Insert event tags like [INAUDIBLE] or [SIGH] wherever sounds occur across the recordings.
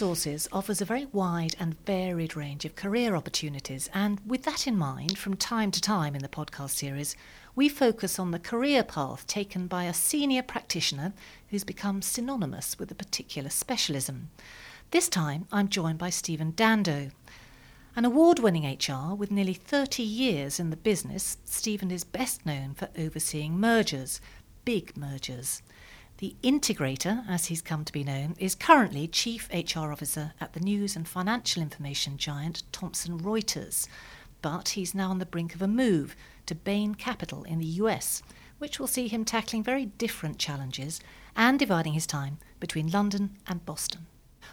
Resources offers a very wide and varied range of career opportunities, and with that in mind, from time to time in the podcast series, we focus on the career path taken by a senior practitioner who's become synonymous with a particular specialism. This time, I'm joined by Stephen Dando. An award winning HR with nearly 30 years in the business, Stephen is best known for overseeing mergers, big mergers. The integrator, as he's come to be known, is currently Chief HR Officer at the news and financial information giant Thomson Reuters. But he's now on the brink of a move to Bain Capital in the US, which will see him tackling very different challenges and dividing his time between London and Boston.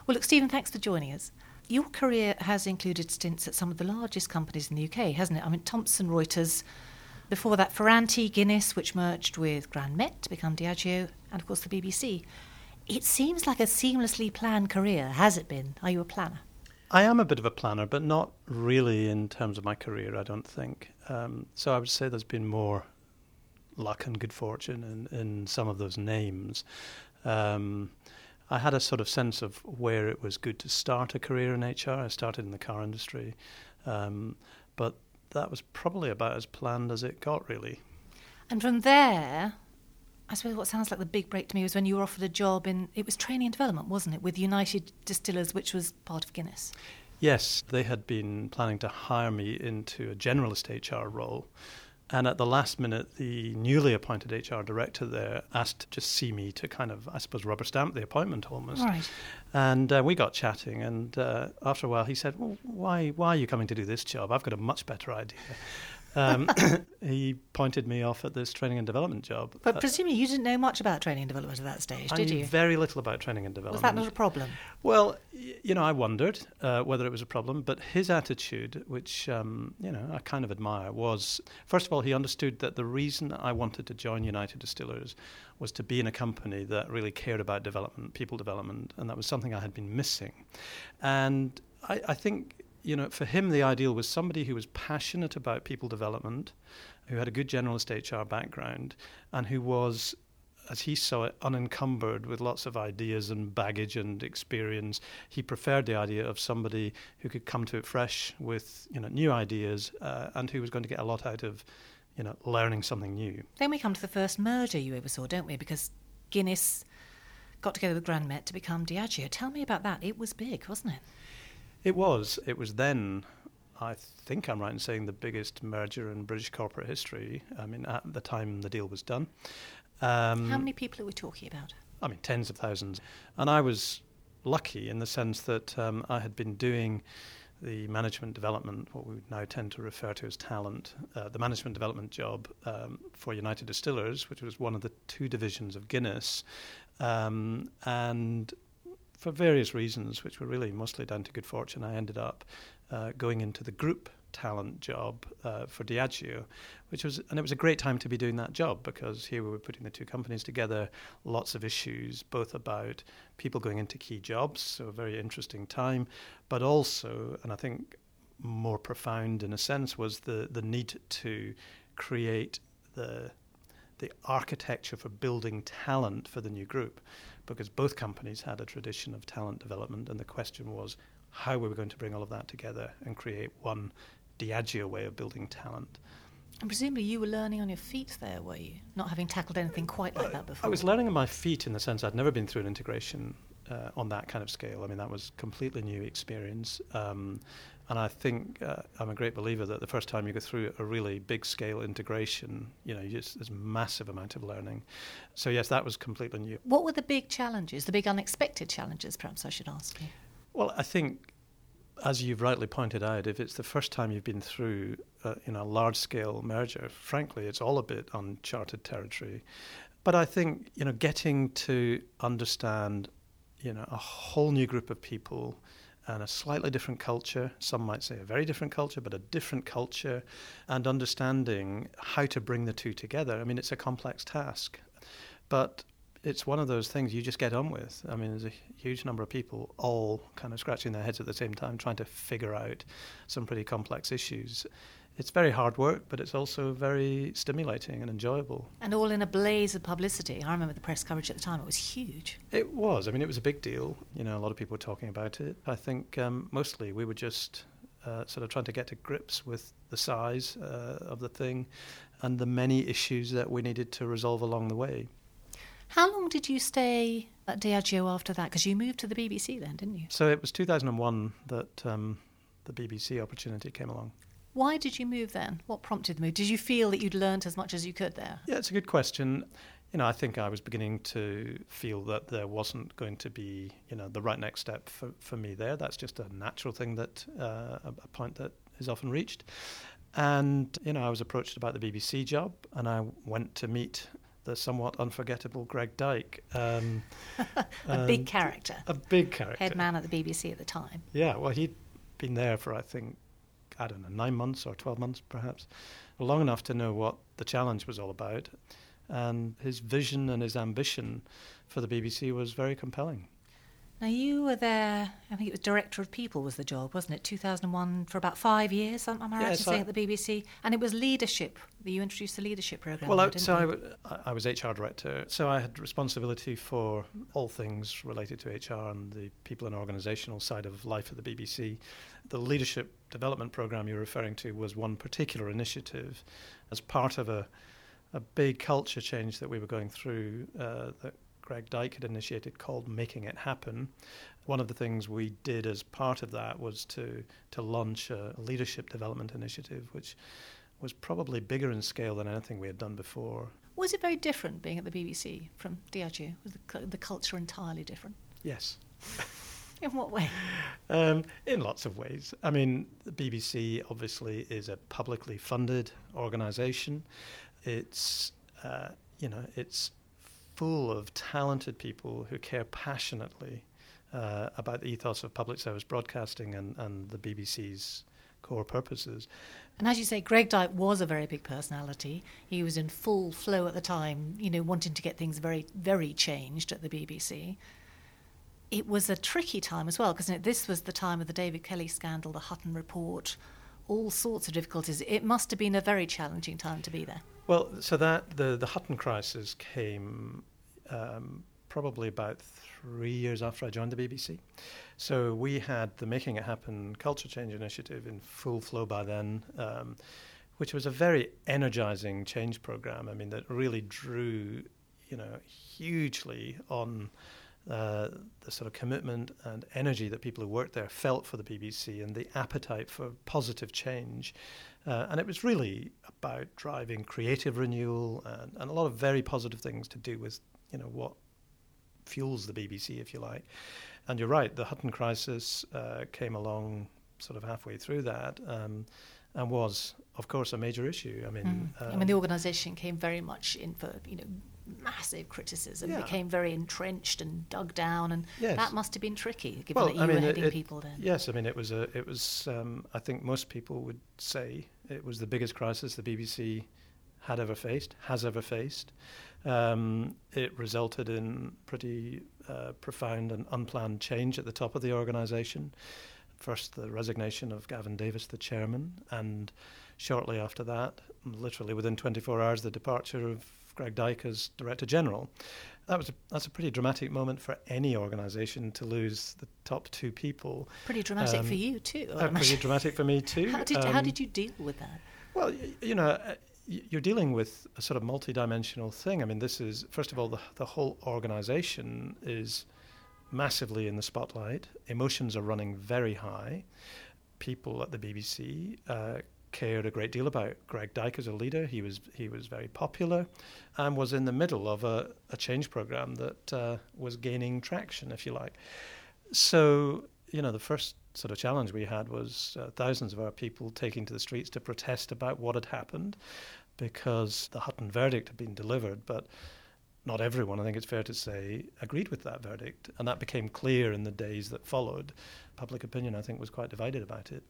Well, look, Stephen, thanks for joining us. Your career has included stints at some of the largest companies in the UK, hasn't it? I mean, Thomson Reuters, before that, Ferranti, Guinness, which merged with Grand Met to become Diageo, and of course the BBC. It seems like a seamlessly planned career, has it been? Are you a planner? I am a bit of a planner, but not really in terms of my career, I don't think. Um, so I would say there's been more luck and good fortune in, in some of those names. Um, I had a sort of sense of where it was good to start a career in HR. I started in the car industry, um, but that was probably about as planned as it got, really. And from there, I suppose what sounds like the big break to me was when you were offered a job in it was training and development, wasn't it, with United Distillers, which was part of Guinness. Yes, they had been planning to hire me into a generalist HR role. And at the last minute, the newly appointed HR director there asked to just see me to kind of, I suppose, rubber stamp the appointment almost. Right. And uh, we got chatting, and uh, after a while, he said, well, why, why are you coming to do this job? I've got a much better idea. Um, [COUGHS] he pointed me off at this training and development job. But Uh, presumably you didn't know much about training and development at that stage, I did knew you? very little about training and development. Was that not a problem? Well, y- you know, I wondered uh, whether it was a problem, but his attitude, which um, you know I kind of admire, was first of all he understood that the reason I wanted to join United Distillers was to be in a company that really cared about development, people development, and that was something I had been missing. And I, I think you know, for him, the ideal was somebody who was passionate about people development, who had a good generalist HR background, and who was as he saw it, unencumbered with lots of ideas and baggage and experience. He preferred the idea of somebody who could come to it fresh with you know new ideas uh, and who was going to get a lot out of you know learning something new. Then we come to the first merger you ever saw, don't we? Because Guinness got together with Grand Met to become Diageo. Tell me about that. It was big, wasn't it? It was. It was then. I think I'm right in saying the biggest merger in British corporate history. I mean, at the time the deal was done. Um, How many people are we talking about? I mean, tens of thousands. And I was lucky in the sense that um, I had been doing the management development, what we now tend to refer to as talent, uh, the management development job um, for United Distillers, which was one of the two divisions of Guinness. Um, and for various reasons, which were really mostly down to good fortune, I ended up uh, going into the group talent job uh, for Diageo, which was, and it was a great time to be doing that job because here we were putting the two companies together, lots of issues, both about people going into key jobs, so a very interesting time, but also, and I think more profound in a sense, was the, the need to create the the architecture for building talent for the new group, because both companies had a tradition of talent development, and the question was how were we going to bring all of that together and create one Diageo way of building talent. And presumably you were learning on your feet there, were you? Not having tackled anything quite like that before. I was learning on my feet in the sense I'd never been through an integration uh, on that kind of scale. I mean, that was completely new experience. Um, and I think uh, I'm a great believer that the first time you go through a really big scale integration, you know, you just, there's massive amount of learning. So yes, that was completely new. What were the big challenges, the big unexpected challenges, perhaps I should ask you? Well, I think, as you've rightly pointed out, if it's the first time you've been through uh, you know, a large scale merger, frankly, it's all a bit uncharted territory. But I think you know, getting to understand you know, a whole new group of people and a slightly different culture, some might say a very different culture, but a different culture, and understanding how to bring the two together. I mean, it's a complex task, but it's one of those things you just get on with. I mean, there's a huge number of people all kind of scratching their heads at the same time, trying to figure out some pretty complex issues. It's very hard work, but it's also very stimulating and enjoyable. And all in a blaze of publicity. I remember the press coverage at the time; it was huge. It was. I mean, it was a big deal. You know, a lot of people were talking about it. I think um, mostly we were just uh, sort of trying to get to grips with the size uh, of the thing and the many issues that we needed to resolve along the way. How long did you stay at Diageo after that? Because you moved to the BBC then, didn't you? So it was 2001 that um, the BBC opportunity came along. Why did you move then? What prompted the move? Did you feel that you'd learnt as much as you could there? Yeah, it's a good question. You know, I think I was beginning to feel that there wasn't going to be, you know, the right next step for, for me there. That's just a natural thing that, uh, a point that is often reached. And, you know, I was approached about the BBC job and I went to meet the somewhat unforgettable Greg Dyke. Um, [LAUGHS] a big character. A big character. Head man at the BBC at the time. Yeah, well, he'd been there for, I think, I don't know, nine months or 12 months perhaps, long enough to know what the challenge was all about. And his vision and his ambition for the BBC was very compelling. Now you were there. I think it was director of people was the job, wasn't it? 2001 for about five years. Am, am I right yes, to say at the BBC? And it was leadership. You introduced the leadership program. Well, so I, I, was HR director, so I had responsibility for all things related to HR and the people and organisational side of life at the BBC. The leadership development program you're referring to was one particular initiative as part of a a big culture change that we were going through uh, that Greg Dyke had initiated called Making It Happen. One of the things we did as part of that was to, to launch a leadership development initiative, which was probably bigger in scale than anything we had done before. Was it very different being at the BBC from Diageo? Was the, the culture entirely different? Yes. [LAUGHS] in what way? Um, in lots of ways. I mean, the BBC obviously is a publicly funded organisation. It's uh, you know it's full of talented people who care passionately uh, about the ethos of public service broadcasting and, and the BBC's core purposes. And as you say, Greg Dyke was a very big personality. He was in full flow at the time, you know, wanting to get things very, very changed at the BBC. It was a tricky time as well, because this was the time of the David Kelly scandal, the Hutton report, all sorts of difficulties. It must have been a very challenging time to be there. Well, so that the the Hutton crisis came um, probably about three years after I joined the BBC. So we had the Making It Happen Culture Change Initiative in full flow by then, um, which was a very energizing change program. I mean, that really drew, you know, hugely on. Uh, the sort of commitment and energy that people who worked there felt for the BBC and the appetite for positive change. Uh, and it was really about driving creative renewal and, and, a lot of very positive things to do with, you know, what fuels the BBC, if you like. And you're right, the Hutton crisis uh, came along sort of halfway through that um, and was, of course, a major issue. I mean, mm. um, I mean, the organisation came very much in for, you know, massive criticism, yeah. became very entrenched and dug down, and yes. that must have been tricky, given well, that you I mean, were heading it, people then. Yes, I mean it was a, it was. Um, I think most people would say it was the biggest crisis the BBC had ever faced, has ever faced. Um, it resulted in pretty uh, profound and unplanned change at the top of the organisation. First, the resignation of Gavyn Davies, the chairman, and shortly after that, literally within 24 hours, the departure of Greg Dyke as Director General. That was a, that's a pretty dramatic moment for any organisation to lose the top two people. Pretty dramatic um, for you too. Uh, pretty dramatic for me too. How did, um, how did you deal with that? Well, you, you know, uh, you're dealing with a sort of multi-dimensional thing. I mean, this is first of all the the whole organisation is massively in the spotlight. Emotions are running very high. People at the BBC uh, cared a great deal about Greg Dyke as a leader. He was he was very popular, and was in the middle of a, a change program that uh, was gaining traction, if you like. So you know, the first sort of challenge we had was uh, thousands of our people taking to the streets to protest about what had happened, because the Hutton verdict had been delivered, but not everyone, I think it's fair to say, agreed with that verdict. And that became clear in the days that followed. Public opinion, I think, was quite divided about it.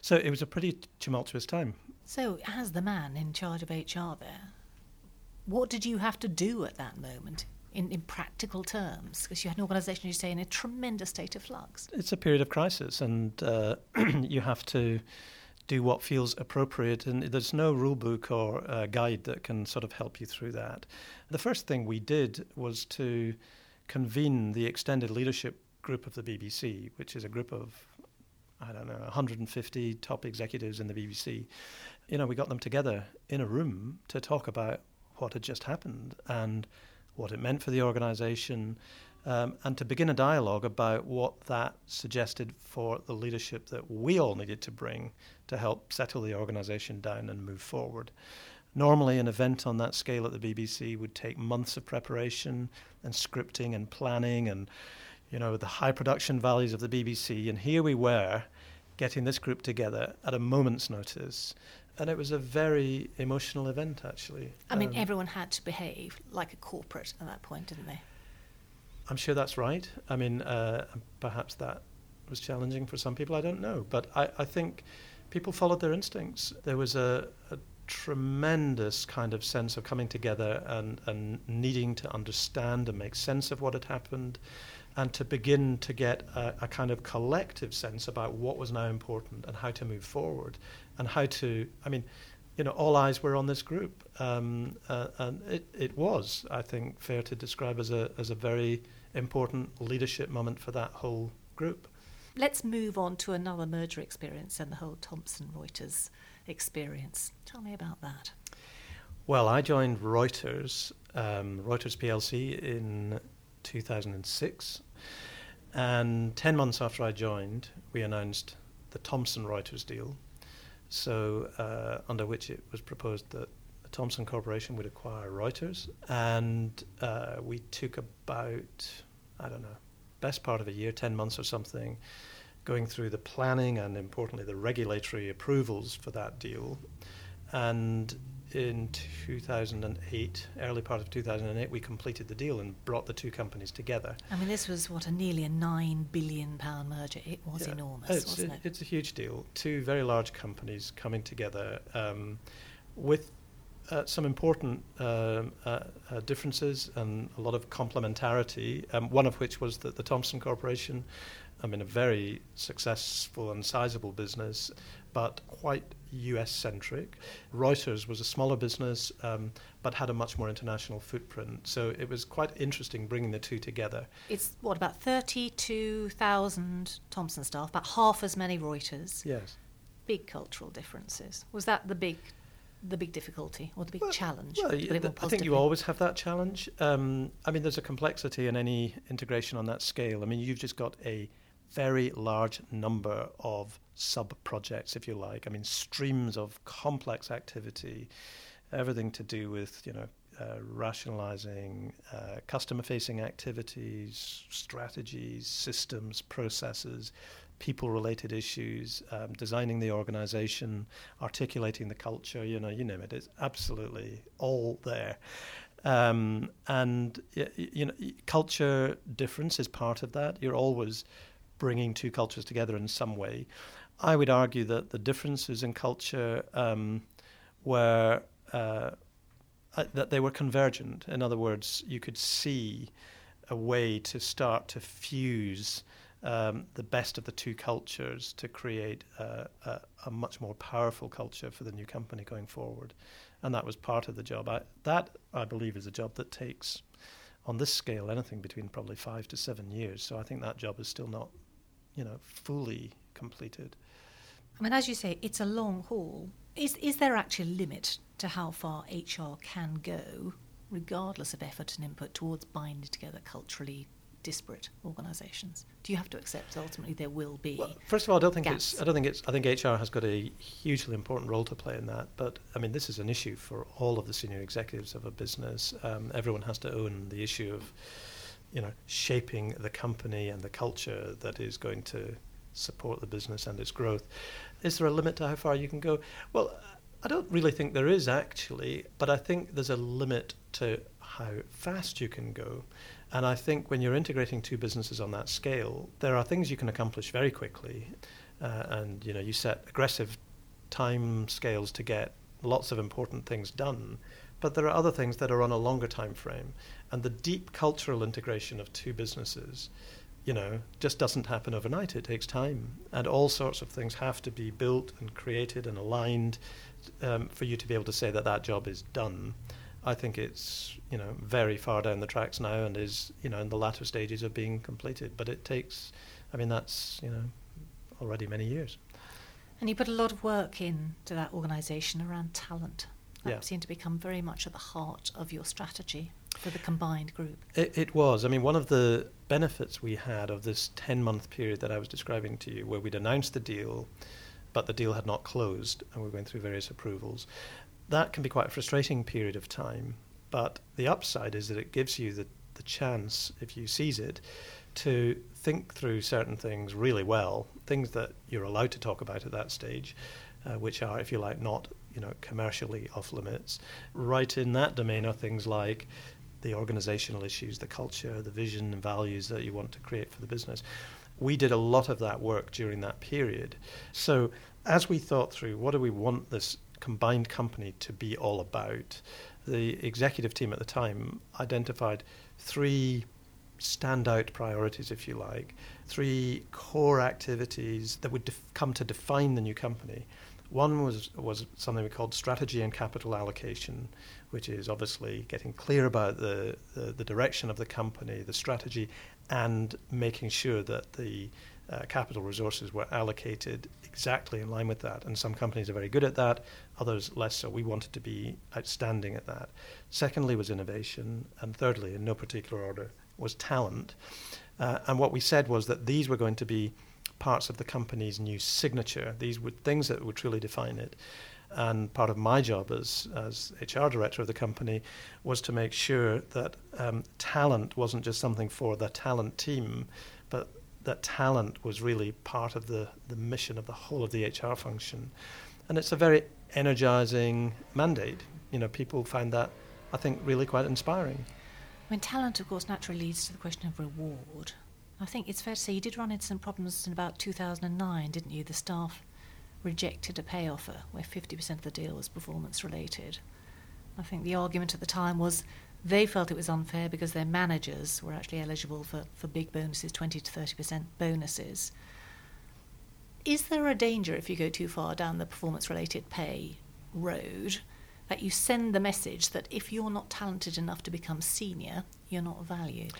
So it was a pretty tumultuous time. So, as the man in charge of HR there, what did you have to do at that moment? In, in practical terms, because you had an organisation, you say, in a tremendous state of flux. It's a period of crisis, and uh, [CLEARS THROAT] you have to do what feels appropriate, and there's no rule book or uh, guide that can sort of help you through that. The first thing we did was to convene the extended leadership group of the BBC, which is a group of I don't know 150 top executives in the BBC. You know, we got them together in a room to talk about what had just happened and what it meant for the organisation, um, and to begin a dialogue about what that suggested for the leadership that we all needed to bring to help settle the organisation down and move forward. Normally, an event on that scale at the BBC would take months of preparation and scripting and planning and, you know, the high production values of the BBC. And here we were getting this group together at a moment's notice. And it was a very emotional event, actually. I mean, um, everyone had to behave like a corporate at that point, didn't they? I'm sure that's right. I mean, uh, perhaps that was challenging for some people. I don't know, but I, I think people followed their instincts. There was a, a, tremendous kind of sense of coming together and, and needing to understand and make sense of what had happened, and to begin to get a, a kind of collective sense about what was now important and how to move forward, and how to. I mean you know, all eyes were on this group, um, uh, and it, it was, I think, fair to describe as a as a very important leadership moment for that whole group. Let's move on to another merger experience and the whole Thomson Reuters experience. Tell me about that. Well, I joined Reuters, um, Reuters PLC in 2006. And 10 months after I joined, we announced the Thomson Reuters deal. So, uh, under which it was proposed that Thomson Corporation would acquire Reuters, and uh, we took about, I don't know, best part of a year, 10 months or something, going through the planning and importantly the regulatory approvals for that deal. And in 2008, early part of 2008, we completed the deal and brought the two companies together. I mean, this was what a nearly a nine billion pound merger. It was yeah, enormous, it's, wasn't it? It's a huge deal. Two very large companies coming together um, with uh, some important uh, uh, differences and a lot of complementarity, um, one of which was that the Thomson Corporation, I mean, a very successful and sizable business, but quite US centric. Reuters was a smaller business, um, but had a much more international footprint. So it was quite interesting bringing the two together. It's what, about 32,000 Thomson staff, about half as many Reuters. Yes. Big cultural differences. Was that the big the big difficulty or the big well, challenge? Well, I think you always have that challenge. Um, I mean, there's a complexity in any integration on that scale. I mean, you've just got a very large number of sub projects, if you like. I mean, streams of complex activity, everything to do with, you know, uh, rationalizing uh, customer facing activities, strategies, systems, processes, people related issues, um, designing the organization, articulating the culture, you know, you name it, it's absolutely all there. Um, and you know, culture difference is part of that. You're always bringing two cultures together in some way. I would argue that the differences in culture um, were uh, uh, that they were convergent. In other words, you could see a way to start to fuse um, the best of the two cultures to create a, a, much more powerful culture for the new company going forward. And that was part of the job. I, that, I believe, is a job that takes, on this scale, anything between probably five to seven years. So I think that job is still not, you know, fully completed. I mean, as you say, it's a long haul. Is, is there actually a limit to how far HR can go, regardless of effort and input, towards binding together culturally disparate organisations? Do you have to accept ultimately there will be? Well, first of all, I don't think gaps. it's. I don't think it's. I think HR has got a hugely important role to play in that. But I mean, this is an issue for all of the senior executives of a business. Um, everyone has to own the issue of, you know, shaping the company and the culture that is going to support the business and its growth. Is there a limit to how far you can go? Well, I don't really think there is actually, but I think there's a limit to how fast you can go. And I think when you're integrating two businesses on that scale, there are things you can accomplish very quickly, uh, and you know you set aggressive time scales to get lots of important things done. But there are other things that are on a longer time frame, and the deep cultural integration of two businesses you know, just doesn't happen overnight. It takes time, and all sorts of things have to be built and created and aligned um, for you to be able to say that that job is done. I think it's you know very far down the tracks now and is you know in the latter stages of being completed. But it takes, I mean, that's you know already many years. And you put a lot of work into that organisation around talent. That Yeah. seemed to become very much at the heart of your strategy for the combined group. It, it was. I mean, one of the benefits we had of this 10 month period that I was describing to you, where we'd announced the deal, but the deal had not closed, and we were going through various approvals, that can be quite a frustrating period of time. But the upside is that it gives you the, the chance, if you seize it, to think through certain things really well, things that you're allowed to talk about at that stage, uh, which are, if you like, not you know commercially off limits. Right in that domain are things like the organizational issues, the culture, the vision and values that you want to create for the business. We did a lot of that work during that period. So as we thought through what do we want this combined company to be all about, the executive team at the time identified three standout priorities, if you like, three core activities that would def- come to define the new company. One was, was something we called strategy and capital allocation, which is obviously getting clear about the, the, the direction of the company, the strategy, and making sure that the uh, capital resources were allocated exactly in line with that. And some companies are very good at that, others less so. We wanted to be outstanding at that. Secondly, was innovation. And thirdly, in no particular order, was talent. Uh, and what we said was that these were going to be parts of the company's new signature. These were things that would truly define it. And part of my job as, as HR director of the company was to make sure that um, talent wasn't just something for the talent team, but that talent was really part of the, the mission of the whole of the HR function. And it's a very energizing mandate. You know, people find that, I think, really quite inspiring. I mean, talent, of course, naturally leads to the question of reward. I think it's fair to say you did run into some problems in about 2009, didn't you? The staff rejected a pay offer where 50% of the deal was performance related. I think the argument at the time was they felt it was unfair because their managers were actually eligible for, for big bonuses, 20 to 30% bonuses. Is there a danger if you go too far down the performance related pay road that you send the message that if you're not talented enough to become senior, you're not valued?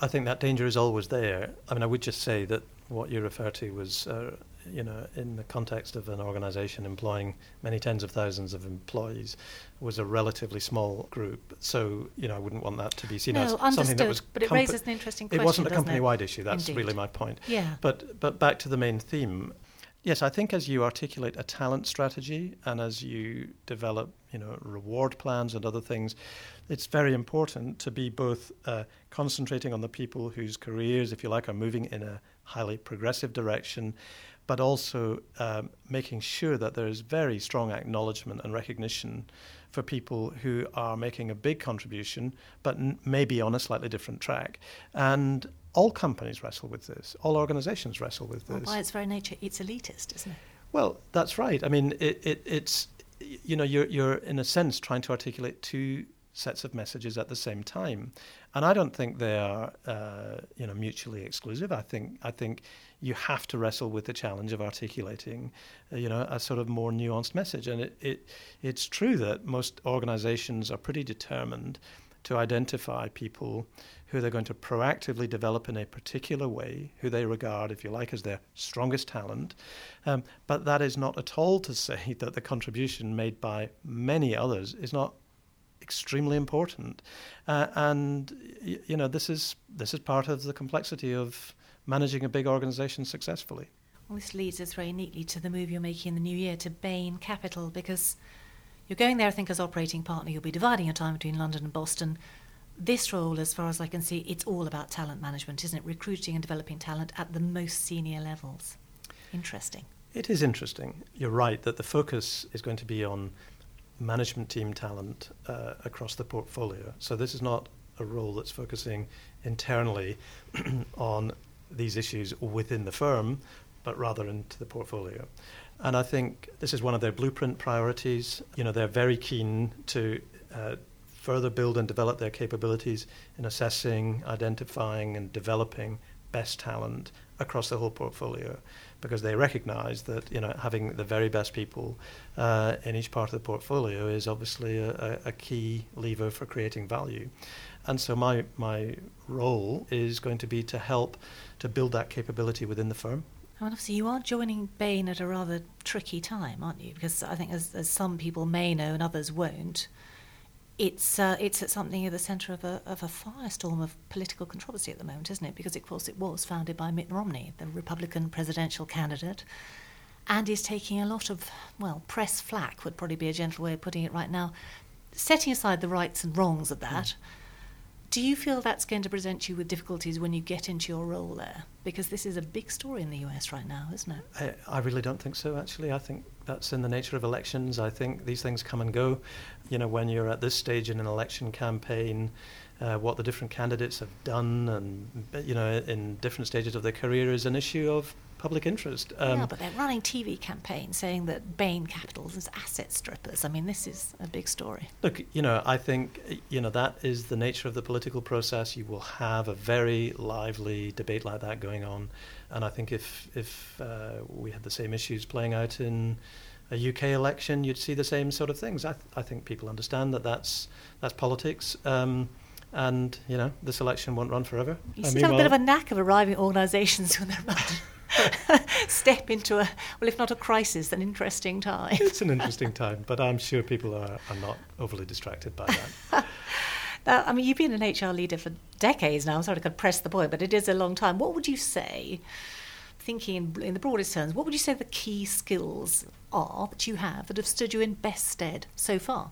I think that danger is always there. I mean, I would just say that what you refer to was, uh, you know, in the context of an organisation employing many tens of thousands of employees, was a relatively small group. So, you know, I wouldn't want that to be seen no, as understood, something that was. but it compa- raises an interesting question. It wasn't a it? company-wide issue. That's Indeed. really my point. Yeah. But but back to the main theme. Yes, I think as you articulate a talent strategy and as you develop, you know, reward plans and other things, it's very important to be both uh, concentrating on the people whose careers, if you like, are moving in a highly progressive direction, but also um, making sure that there is very strong acknowledgement and recognition for people who are making a big contribution, but n- maybe on a slightly different track. And all companies wrestle with this. All organizations wrestle with Well, this. by its very nature, it's elitist, isn't it? Well, that's right. I mean, it, it, it's you know you're you're in a sense trying to articulate two sets of messages at the same time, and I don't think they are uh, you know mutually exclusive. I think I think you have to wrestle with the challenge of articulating uh, you know a sort of more nuanced message, and it, it it's true that most organisations are pretty determined to identify people who they're going to proactively develop in a particular way, who they regard, if you like, as their strongest talent. Um, but that is not at all to [LAUGHS] say that the contribution made by many others is not extremely important. Uh, and y- you know, this is this is part of the complexity of managing a big organization successfully. Well, this leads us very neatly to the move you're making in the new year to Bain Capital because you're going there, I think, as operating partner. You'll be dividing your time between London and Boston. This role, as far as I can see, it's all about talent management, isn't it? Recruiting and developing talent at the most senior levels. Interesting. It is interesting. You're right that the focus is going to be on management team talent uh, across the portfolio. So this is not a role that's focusing internally [CLEARS THROAT] on these issues within the firm, but rather into the portfolio. And I think this is one of their blueprint priorities. You know, they're very keen to uh, further build and develop their capabilities in assessing, identifying, and developing best talent across the whole portfolio because they recognize that you know having the very best people uh, in each part of the portfolio is obviously a, a, key lever for creating value. And so my my role is going to be to help to build that capability within the firm. And obviously, you are joining Bain at a rather tricky time, aren't you? Because I think, as, as some people may know and others won't, it's uh, it's at something at the centre of a of a firestorm of political controversy at the moment, isn't it? Because of course it was founded by Mitt Romney, the Republican presidential candidate, and is taking a lot of well press flack would probably be a gentle way of putting it right now. Setting aside the rights and wrongs of that. Mm. Do you feel that's going to present you with difficulties when you get into your role there? Because this is a big story in the US right now, isn't it? I, I really don't think so, actually. I think that's in the nature of elections. I think these things come and go. You know, when you're at this stage in an election campaign, uh, what the different candidates have done and, you know, in different stages of their career is an issue of public interest. Um, yeah, but they're running TV campaigns saying that Bain Capital is asset strippers. I mean, this is a big story. Look, you know, I think you know that is the nature of the political process. You will have a very lively debate like that going on, and I think if if uh, we had the same issues playing out in a UK election, you'd see the same sort of things. I, th- I think people understand that that's that's politics. Um, and you know this election won't run forever. You seem to have a bit of a knack of arriving at organisations when they're about [LAUGHS] [LAUGHS] step into a, well, if not a crisis, an interesting time. it's an interesting time, but I'm sure people are, are not overly distracted by that. [LAUGHS] Now, I mean, you've been an HR leader for decades now. I'm sorry to press the point, but it is a long time. What would you say, thinking in, in the broadest terms, what would you say the key skills are that you have that have stood you in best stead so far?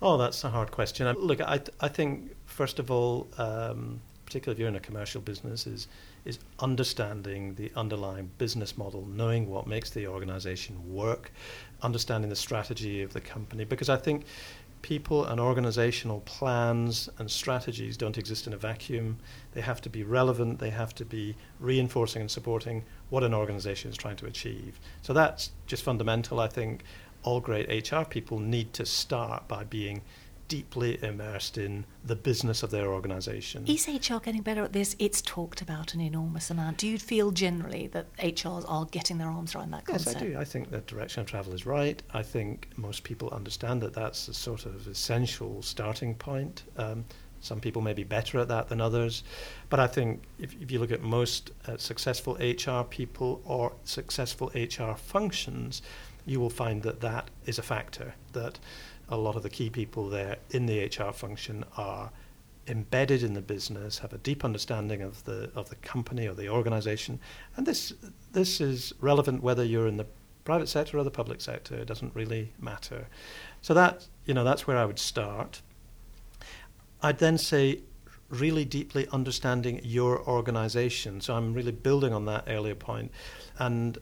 Oh, that's a hard question. Look, I, I think, first of all, um, particularly if you're in a commercial business, is is understanding the underlying business model, knowing what makes the organization work, understanding the strategy of the company. Because I think people and organizational plans and strategies don't exist in a vacuum. They have to be relevant, they have to be reinforcing and supporting what an organization is trying to achieve. So that's just fundamental. I think all great HR people need to start by being deeply immersed in the business of their organisation. Is HR getting better at this? It's talked about an enormous amount. Do you feel generally that HRs are getting their arms around that concept? Yes, I do. I think the direction of travel is right. I think most people understand that that's a sort of essential starting point. Um, some people may be better at that than others. But I think if, if you look at most uh, successful HR people or successful HR functions, you will find that that is a factor, that a lot of the key people there in the HR function are embedded in the business, have a deep understanding of the of the company or the organization, and this this is relevant whether you're in the private sector or the public sector. It doesn't really matter. So that you know that's where I would start. I'd then say really deeply understanding your organization. So I'm really building on that earlier point, and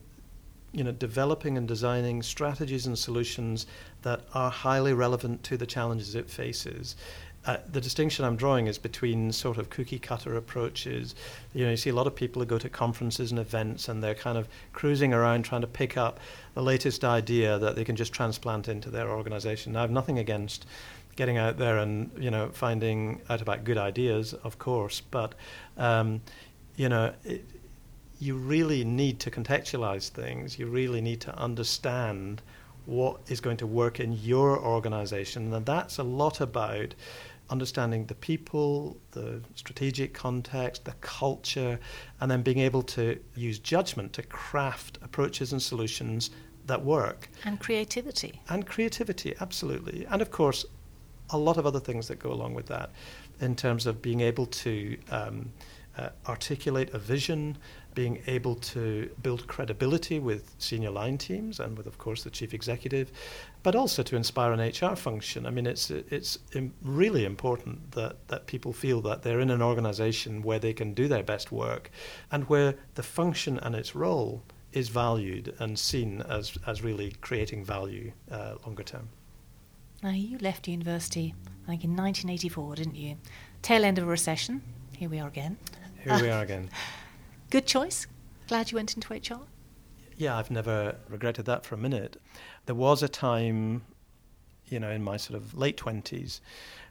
you know, developing and designing strategies and solutions that are highly relevant to the challenges it faces. Uh, the distinction I'm drawing is between sort of cookie cutter approaches. You know, you see a lot of people who go to conferences and events and they're kind of cruising around trying to pick up the latest idea that they can just transplant into their organization. Now, I have nothing against getting out there and, you know, finding out about good ideas, of course, but, um, you know, it, you really need to contextualize things. You really need to understand what is going to work in your organization. And that's a lot about understanding the people, the strategic context, the culture, and then being able to use judgment to craft approaches and solutions that work. And creativity. And creativity, absolutely. And of course, a lot of other things that go along with that in terms of being able to um, uh, articulate a vision, being able to build credibility with senior line teams and with, of course, the chief executive, but also to inspire an HR function. I mean, it's it's really important that that people feel that they're in an organisation where they can do their best work, and where the function and its role is valued and seen as as really creating value uh, longer term. Now, you left university, I think, in 1984, didn't you? Tail end of a recession. Here we are again. Here we are again. [LAUGHS] Good choice. Glad you went into HR. Yeah, I've never regretted that for a minute. There was a time, you know, in my sort of late 20s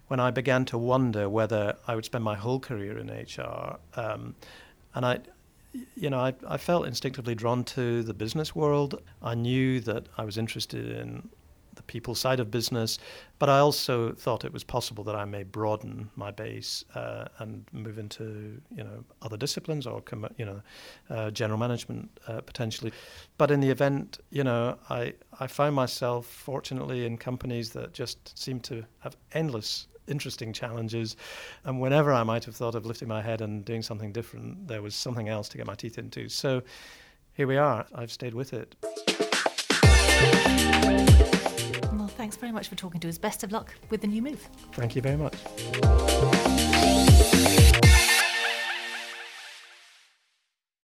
when I began to wonder whether I would spend my whole career in HR. Um, and I, you know, I, I felt instinctively drawn to the business world. I knew that I was interested in the people side of business, but I also thought it was possible that I may broaden my base uh, and move into you know other disciplines or you know uh, general management uh, potentially. But in the event, you know, I I found myself fortunately in companies that just seemed to have endless interesting challenges. And whenever I might have thought of lifting my head and doing something different, there was something else to get my teeth into. So here we are. I've stayed with it. Thanks very much for talking to us. Best of luck with the new move. Thank you very much.